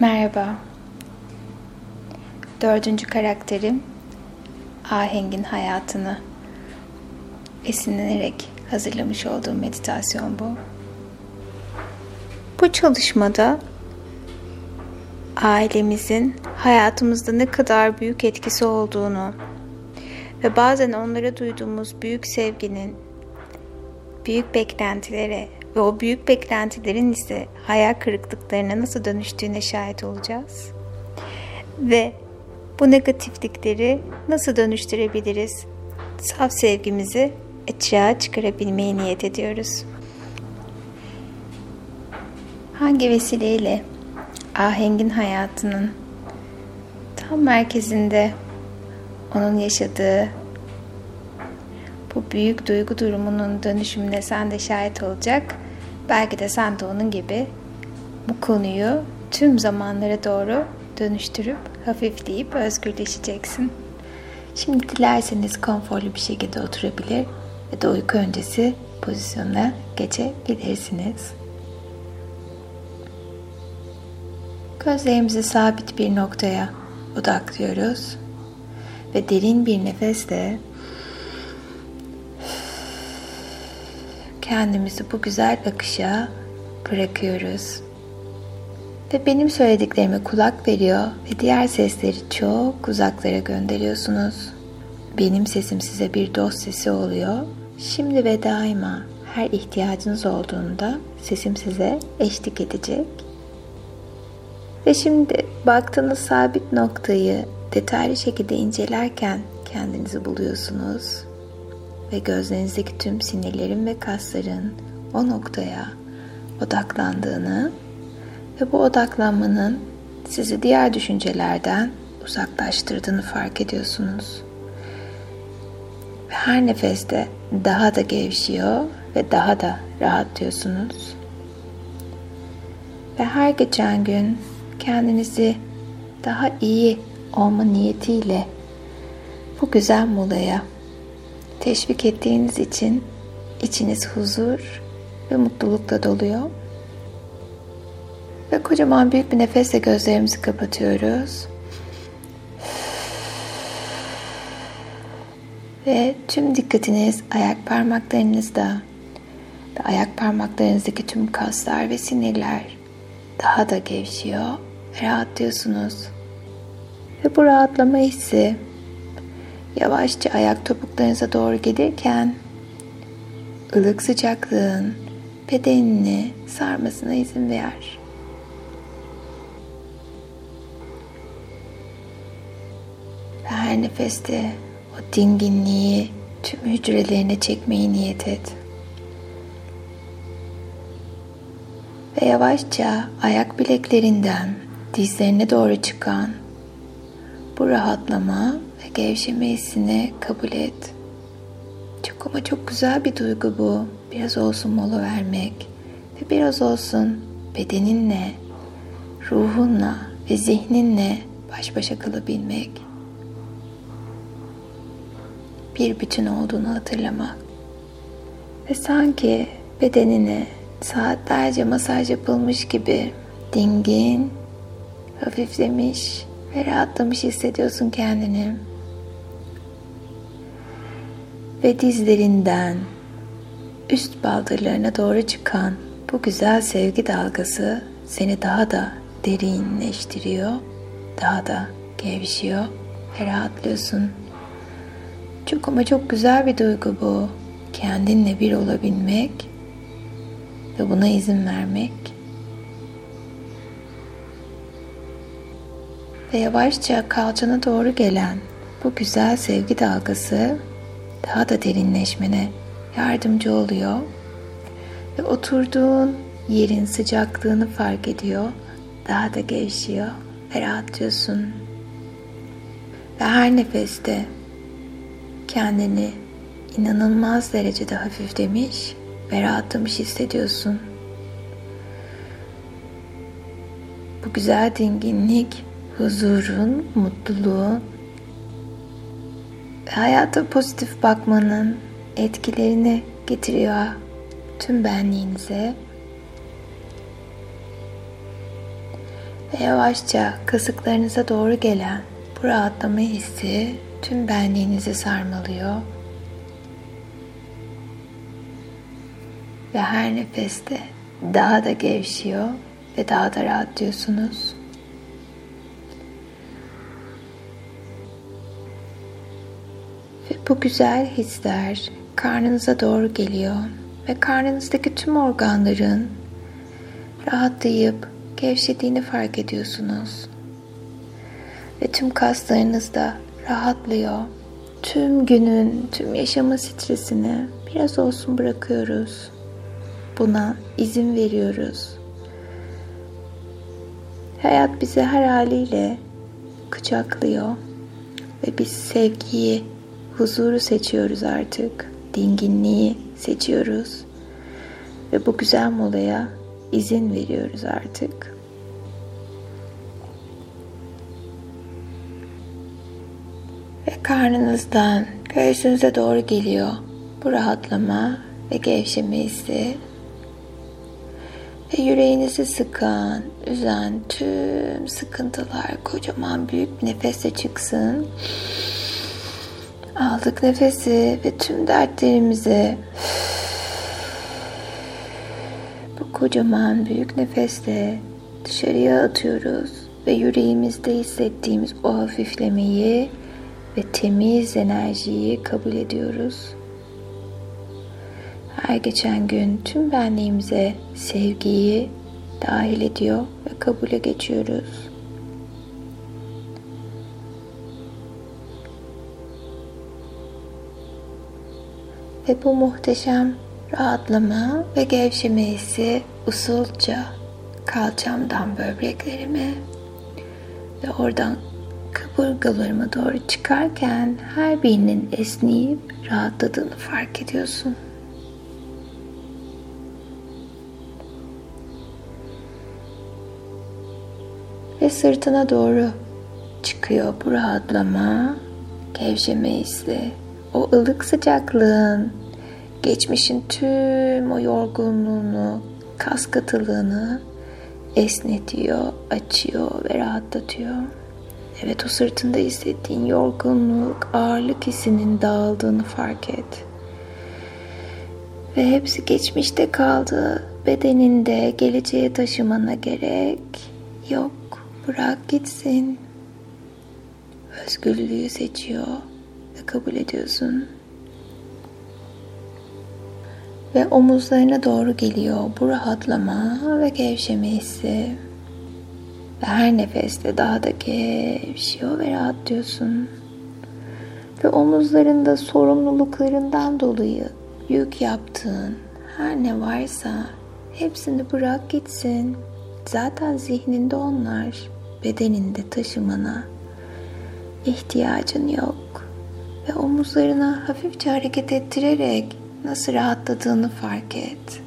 Merhaba. Dördüncü karakterim Aheng'in hayatını esinlenerek hazırlamış olduğum meditasyon bu. Bu çalışmada ailemizin hayatımızda ne kadar büyük etkisi olduğunu ve bazen onlara duyduğumuz büyük sevginin büyük beklentilere ve o büyük beklentilerin ise hayal kırıklıklarına nasıl dönüştüğüne şahit olacağız. Ve bu negatiflikleri nasıl dönüştürebiliriz? Saf sevgimizi açığa çıkarabilmeyi niyet ediyoruz. Hangi vesileyle Aheng'in hayatının tam merkezinde onun yaşadığı bu büyük duygu durumunun dönüşümüne sen de şahit olacak. Belki de sen de onun gibi bu konuyu tüm zamanlara doğru dönüştürüp hafifleyip özgürleşeceksin. Şimdi dilerseniz konforlu bir şekilde oturabilir ve de uyku öncesi pozisyona geçebilirsiniz. Gözlerimizi sabit bir noktaya odaklıyoruz ve derin bir nefesle kendimizi bu güzel akışa bırakıyoruz. Ve benim söylediklerime kulak veriyor ve diğer sesleri çok uzaklara gönderiyorsunuz. Benim sesim size bir dost sesi oluyor. Şimdi ve daima her ihtiyacınız olduğunda sesim size eşlik edecek. Ve şimdi baktığınız sabit noktayı detaylı şekilde incelerken kendinizi buluyorsunuz ve gözlerinizdeki tüm sinirlerin ve kasların o noktaya odaklandığını ve bu odaklanmanın sizi diğer düşüncelerden uzaklaştırdığını fark ediyorsunuz. Ve her nefeste daha da gevşiyor ve daha da rahatlıyorsunuz. Ve her geçen gün kendinizi daha iyi olma niyetiyle bu güzel molaya teşvik ettiğiniz için içiniz huzur ve mutlulukla doluyor. Ve kocaman büyük bir nefesle gözlerimizi kapatıyoruz. Ve tüm dikkatiniz ayak parmaklarınızda ve ayak parmaklarınızdaki tüm kaslar ve sinirler daha da gevşiyor ve rahatlıyorsunuz. Ve bu rahatlama hissi yavaşça ayak topuklarınıza doğru gelirken ılık sıcaklığın bedenini sarmasına izin ver. Ve her nefeste o dinginliği tüm hücrelerine çekmeyi niyet et. Ve yavaşça ayak bileklerinden dizlerine doğru çıkan bu rahatlama ve gevşeme hissini kabul et. Çok ama çok güzel bir duygu bu. Biraz olsun mola vermek ve biraz olsun bedeninle, ruhunla ve zihninle baş başa kalabilmek. Bir bütün olduğunu hatırlamak. Ve sanki bedenine saatlerce masaj yapılmış gibi dingin, hafiflemiş ve rahatlamış hissediyorsun kendini. Ve dizlerinden üst baldırlarına doğru çıkan bu güzel sevgi dalgası seni daha da derinleştiriyor, daha da gevşiyor ve rahatlıyorsun. Çok ama çok güzel bir duygu bu. Kendinle bir olabilmek ve buna izin vermek. Ve yavaşça kalçana doğru gelen bu güzel sevgi dalgası daha da derinleşmene yardımcı oluyor. Ve oturduğun yerin sıcaklığını fark ediyor. Daha da gevşiyor ve rahatlıyorsun. Ve her nefeste kendini inanılmaz derecede hafiflemiş ve rahatlamış hissediyorsun. Bu güzel dinginlik, huzurun, mutluluğun hayata pozitif bakmanın etkilerini getiriyor tüm benliğinize. Ve yavaşça kasıklarınıza doğru gelen bu rahatlama hissi tüm benliğinizi sarmalıyor. Ve her nefeste daha da gevşiyor ve daha da rahatlıyorsunuz. Ve bu güzel hisler karnınıza doğru geliyor ve karnınızdaki tüm organların rahatlayıp gevşediğini fark ediyorsunuz. Ve tüm kaslarınız da rahatlıyor. Tüm günün, tüm yaşama stresini biraz olsun bırakıyoruz. Buna izin veriyoruz. Hayat bizi her haliyle kucaklıyor ve biz sevgiyi, huzuru seçiyoruz artık. Dinginliği seçiyoruz. Ve bu güzel molaya izin veriyoruz artık. Ve karnınızdan göğsünüze doğru geliyor bu rahatlama ve gevşeme hissi. Ve yüreğinizi sıkan, üzen tüm sıkıntılar kocaman büyük bir nefesle çıksın. Aldık nefesi ve tüm dertlerimizi bu kocaman büyük nefesle dışarıya atıyoruz ve yüreğimizde hissettiğimiz o hafiflemeyi ve temiz enerjiyi kabul ediyoruz. Her geçen gün tüm benliğimize sevgiyi dahil ediyor ve kabule geçiyoruz. Ve bu muhteşem rahatlama ve gevşeme hissi usulca kalçamdan böbreklerime ve oradan kaburgalarıma doğru çıkarken her birinin esneyip rahatladığını fark ediyorsun. Ve sırtına doğru çıkıyor bu rahatlama, gevşeme hissi. O ılık sıcaklığın, geçmişin tüm o yorgunluğunu, kas katılığını esnetiyor, açıyor ve rahatlatıyor. Evet o sırtında hissettiğin yorgunluk, ağırlık hissinin dağıldığını fark et. Ve hepsi geçmişte kaldı. Bedeninde geleceğe taşımana gerek yok. Bırak gitsin. Özgürlüğü seçiyor kabul ediyorsun. Ve omuzlarına doğru geliyor bu rahatlama ve gevşeme hissi. Ve her nefeste daha da gevşiyor ve rahatlıyorsun. Ve omuzlarında sorumluluklarından dolayı yük yaptığın her ne varsa hepsini bırak gitsin. Zaten zihninde onlar, bedeninde taşımana ihtiyacın yok. Ve omuzlarına hafifçe hareket ettirerek nasıl rahatladığını fark et.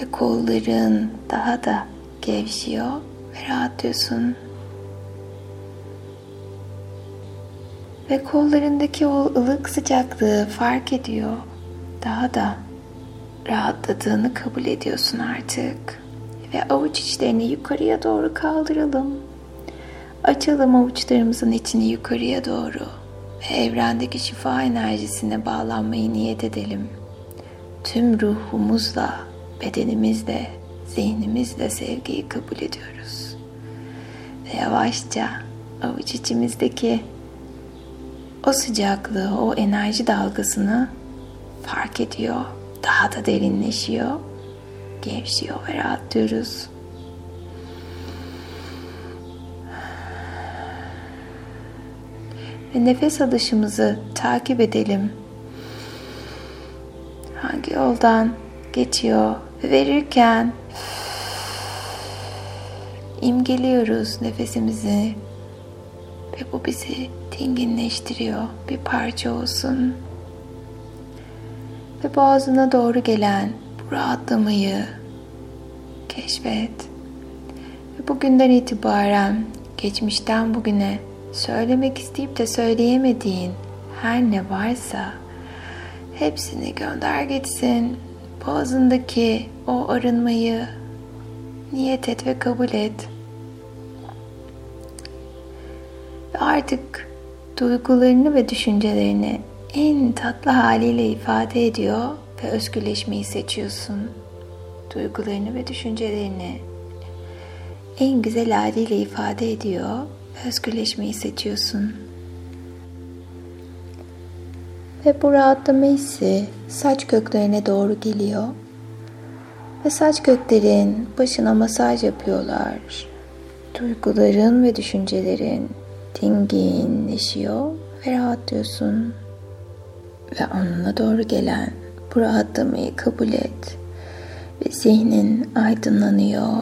Ve kolların daha da gevşiyor ve rahatlıyorsun. Ve kollarındaki o ılık sıcaklığı fark ediyor. Daha da rahatladığını kabul ediyorsun artık. Ve avuç içlerini yukarıya doğru kaldıralım. Açalım avuçlarımızın içini yukarıya doğru ve evrendeki şifa enerjisine bağlanmayı niyet edelim. Tüm ruhumuzla, bedenimizle, zihnimizle sevgiyi kabul ediyoruz. Ve yavaşça avuç içimizdeki o sıcaklığı, o enerji dalgasını fark ediyor. Daha da derinleşiyor, gevşiyor ve rahatlıyoruz. Ve nefes alışımızı takip edelim. Hangi yoldan geçiyor ve verirken imgeliyoruz nefesimizi ve bu bizi dinginleştiriyor. Bir parça olsun. Ve boğazına doğru gelen bu rahatlamayı keşfet. Ve bugünden itibaren geçmişten bugüne söylemek isteyip de söyleyemediğin her ne varsa hepsini gönder gitsin. Boğazındaki o arınmayı niyet et ve kabul et. Ve artık duygularını ve düşüncelerini en tatlı haliyle ifade ediyor ve özgürleşmeyi seçiyorsun. Duygularını ve düşüncelerini en güzel haliyle ifade ediyor özgürleşmeyi seçiyorsun. Ve bu rahatlama hissi saç köklerine doğru geliyor. Ve saç köklerin başına masaj yapıyorlar. Duyguların ve düşüncelerin dinginleşiyor ve rahatlıyorsun. Ve onunla doğru gelen bu rahatlamayı kabul et. Ve zihnin aydınlanıyor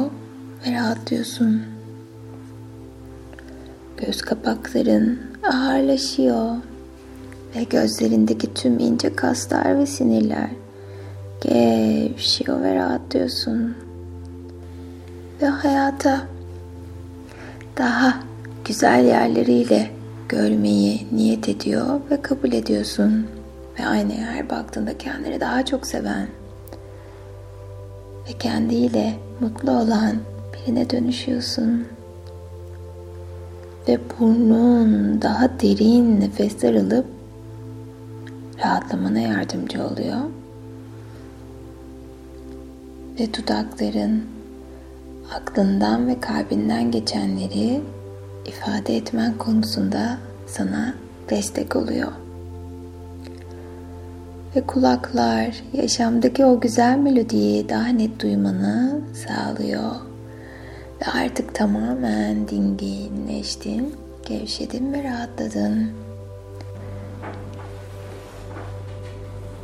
ve rahatlıyorsun. Göz kapakların ağırlaşıyor ve gözlerindeki tüm ince kaslar ve sinirler gevşiyor ve rahatlıyorsun. Ve hayata daha güzel yerleriyle görmeyi niyet ediyor ve kabul ediyorsun. Ve aynaya her baktığında kendini daha çok seven ve kendiyle mutlu olan birine dönüşüyorsun. Ve burnun daha derin nefesler alıp rahatlamana yardımcı oluyor. Ve dudakların aklından ve kalbinden geçenleri ifade etmen konusunda sana destek oluyor. Ve kulaklar yaşamdaki o güzel melodiyi daha net duymanı sağlıyor. Ve artık tamamen dinginleştin, gevşedin ve rahatladın.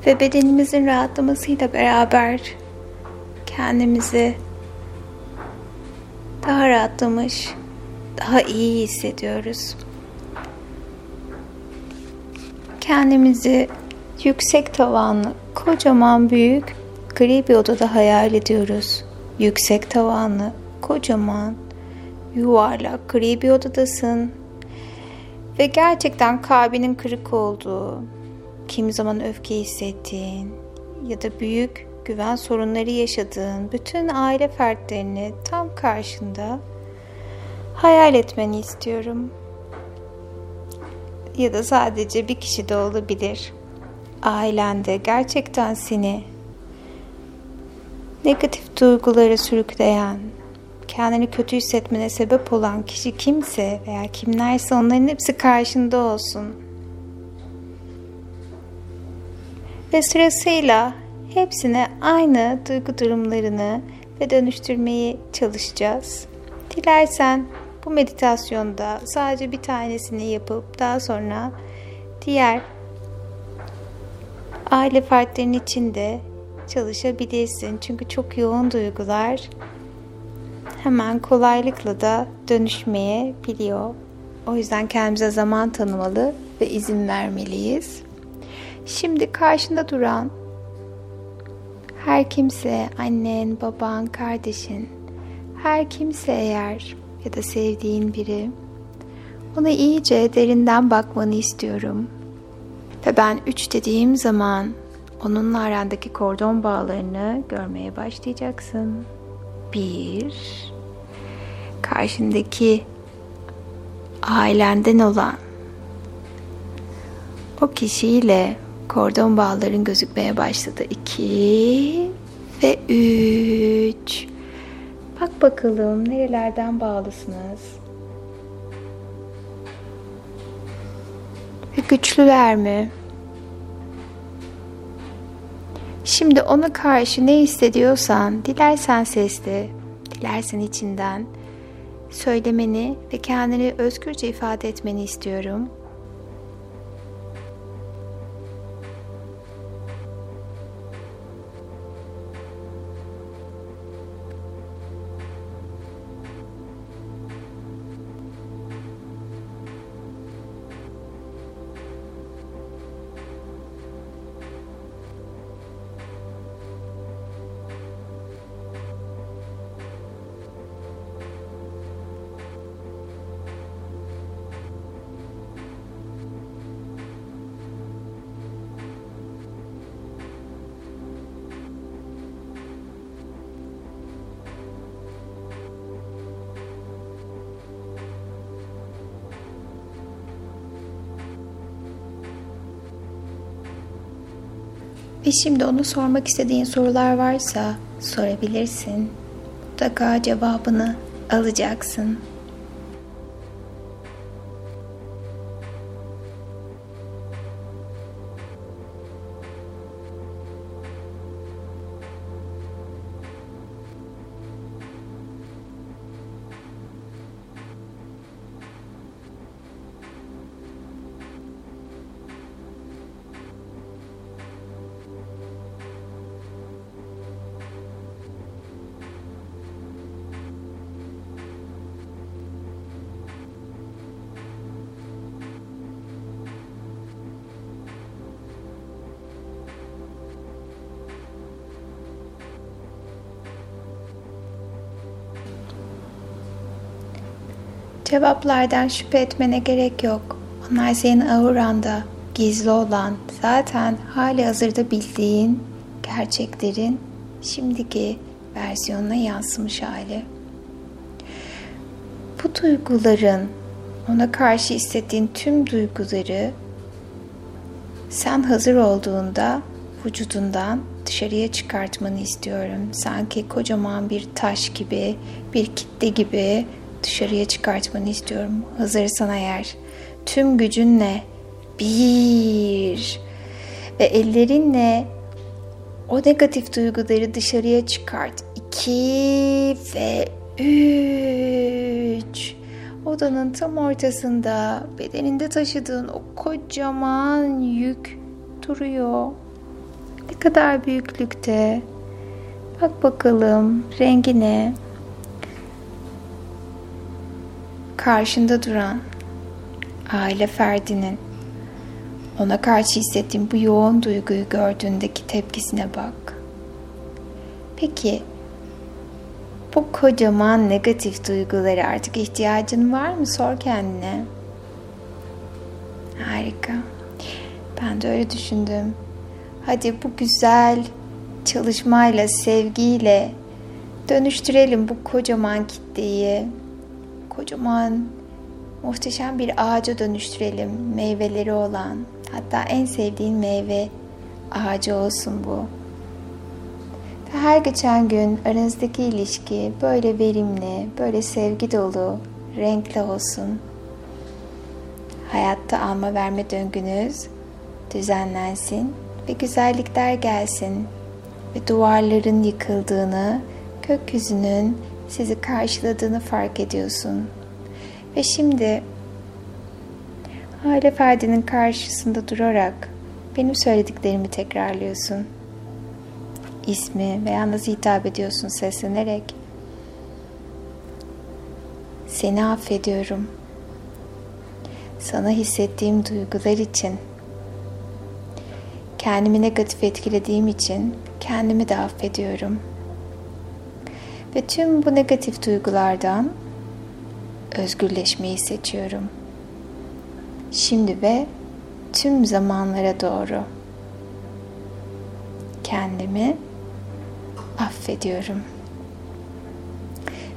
Ve bedenimizin rahatlamasıyla beraber kendimizi daha rahatlamış, daha iyi hissediyoruz. Kendimizi yüksek tavanlı, kocaman büyük gri bir odada hayal ediyoruz. Yüksek tavanlı, kocaman, yuvarlak gri bir odadasın. Ve gerçekten kalbinin kırık olduğu, kimi zaman öfke hissettiğin ya da büyük güven sorunları yaşadığın bütün aile fertlerini tam karşında hayal etmeni istiyorum. Ya da sadece bir kişi de olabilir. Ailende gerçekten seni negatif duyguları sürükleyen, kendini kötü hissetmene sebep olan kişi kimse veya kimlerse onların hepsi karşında olsun. Ve sırasıyla hepsine aynı duygu durumlarını ve dönüştürmeyi çalışacağız. Dilersen bu meditasyonda sadece bir tanesini yapıp daha sonra diğer aile fertlerinin içinde çalışabilirsin. Çünkü çok yoğun duygular hemen kolaylıkla da dönüşmeye biliyor. O yüzden kendimize zaman tanımalı ve izin vermeliyiz. Şimdi karşında duran her kimse, annen, baban, kardeşin, her kimse eğer ya da sevdiğin biri, ona iyice derinden bakmanı istiyorum. Ve ben üç dediğim zaman onunla arandaki kordon bağlarını görmeye başlayacaksın. Bir, karşındaki ailenden olan o kişiyle kordon bağların gözükmeye başladı. İki ve üç. Bak bakalım nerelerden bağlısınız? Ve güçlüler mi? Şimdi ona karşı ne hissediyorsan, dilersen sesli, dilersen içinden söylemeni ve kendini özgürce ifade etmeni istiyorum. Ve şimdi onu sormak istediğin sorular varsa sorabilirsin. Mutlaka cevabını alacaksın. Cevaplardan şüphe etmene gerek yok. Onlar senin auranda gizli olan, zaten hali hazırda bildiğin gerçeklerin şimdiki versiyonuna yansımış hali. Bu duyguların, ona karşı hissettiğin tüm duyguları sen hazır olduğunda vücudundan dışarıya çıkartmanı istiyorum. Sanki kocaman bir taş gibi, bir kitle gibi dışarıya çıkartmanı istiyorum. Hazırsan eğer tüm gücünle bir ve ellerinle o negatif duyguları dışarıya çıkart. İki ve üç. Odanın tam ortasında bedeninde taşıdığın o kocaman yük duruyor. Ne kadar büyüklükte. Bak bakalım rengine. Karşında duran aile ferdinin ona karşı hissettiğin bu yoğun duyguyu gördüğündeki tepkisine bak. Peki bu kocaman negatif duyguları artık ihtiyacın var mı? Sor kendine. Harika. Ben de öyle düşündüm. Hadi bu güzel çalışmayla, sevgiyle dönüştürelim bu kocaman kitleyi kocaman muhteşem bir ağaca dönüştürelim meyveleri olan hatta en sevdiğin meyve ağacı olsun bu. Ve her geçen gün aranızdaki ilişki böyle verimli, böyle sevgi dolu, renkli olsun. Hayatta alma verme döngünüz düzenlensin ve güzellikler gelsin ve duvarların yıkıldığını, gökyüzünün sizi karşıladığını fark ediyorsun. Ve şimdi aile ferdinin karşısında durarak benim söylediklerimi tekrarlıyorsun. İsmi veya nasıl hitap ediyorsun seslenerek. Seni affediyorum. Sana hissettiğim duygular için, kendimi negatif etkilediğim için kendimi de affediyorum.'' Ve tüm bu negatif duygulardan özgürleşmeyi seçiyorum. Şimdi ve tüm zamanlara doğru kendimi affediyorum.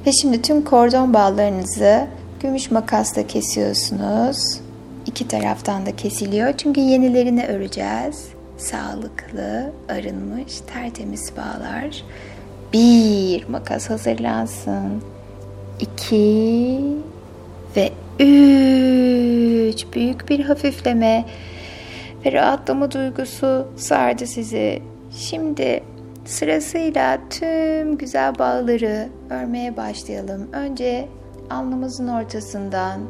Ve şimdi tüm kordon bağlarınızı gümüş makasla kesiyorsunuz. İki taraftan da kesiliyor. Çünkü yenilerini öreceğiz. Sağlıklı, arınmış, tertemiz bağlar. Bir makas hazırlansın. İki ve üç. Büyük bir hafifleme ve rahatlama duygusu sardı sizi. Şimdi sırasıyla tüm güzel bağları örmeye başlayalım. Önce alnımızın ortasından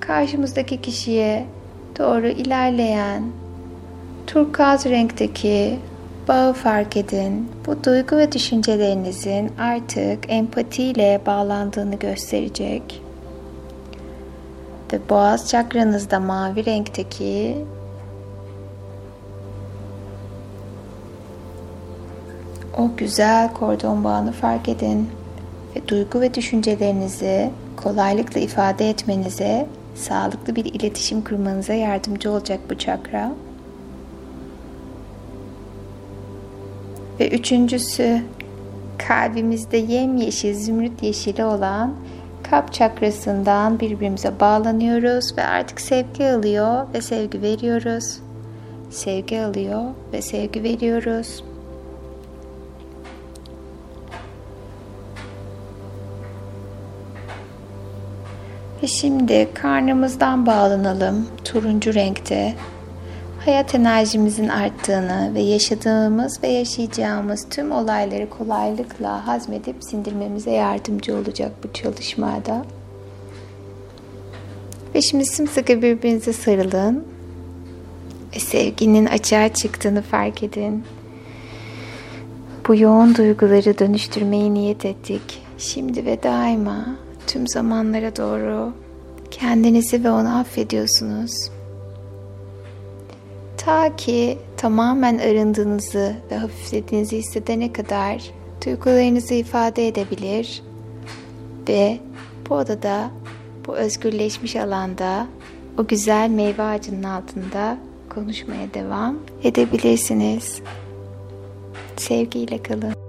karşımızdaki kişiye doğru ilerleyen turkuaz renkteki bağı fark edin. Bu duygu ve düşüncelerinizin artık empatiyle bağlandığını gösterecek. Ve boğaz çakranızda mavi renkteki o güzel kordon bağını fark edin ve duygu ve düşüncelerinizi kolaylıkla ifade etmenize, sağlıklı bir iletişim kurmanıza yardımcı olacak bu çakra. Ve üçüncüsü kalbimizde yemyeşil, zümrüt yeşili olan kalp çakrasından birbirimize bağlanıyoruz ve artık sevgi alıyor ve sevgi veriyoruz. sevgi alıyor ve sevgi veriyoruz. Ve şimdi karnımızdan bağlanalım turuncu renkte. Hayat enerjimizin arttığını ve yaşadığımız ve yaşayacağımız tüm olayları kolaylıkla hazmedip sindirmemize yardımcı olacak bu çalışmada. Ve şimdi sımsıkı birbirinize sarılın. Ve sevginin açığa çıktığını fark edin. Bu yoğun duyguları dönüştürmeyi niyet ettik. Şimdi ve daima tüm zamanlara doğru kendinizi ve onu affediyorsunuz. Ta ki tamamen arındığınızı ve hafiflediğinizi hissedene kadar duygularınızı ifade edebilir ve bu odada, bu özgürleşmiş alanda, o güzel meyve ağacının altında konuşmaya devam edebilirsiniz. Sevgiyle kalın.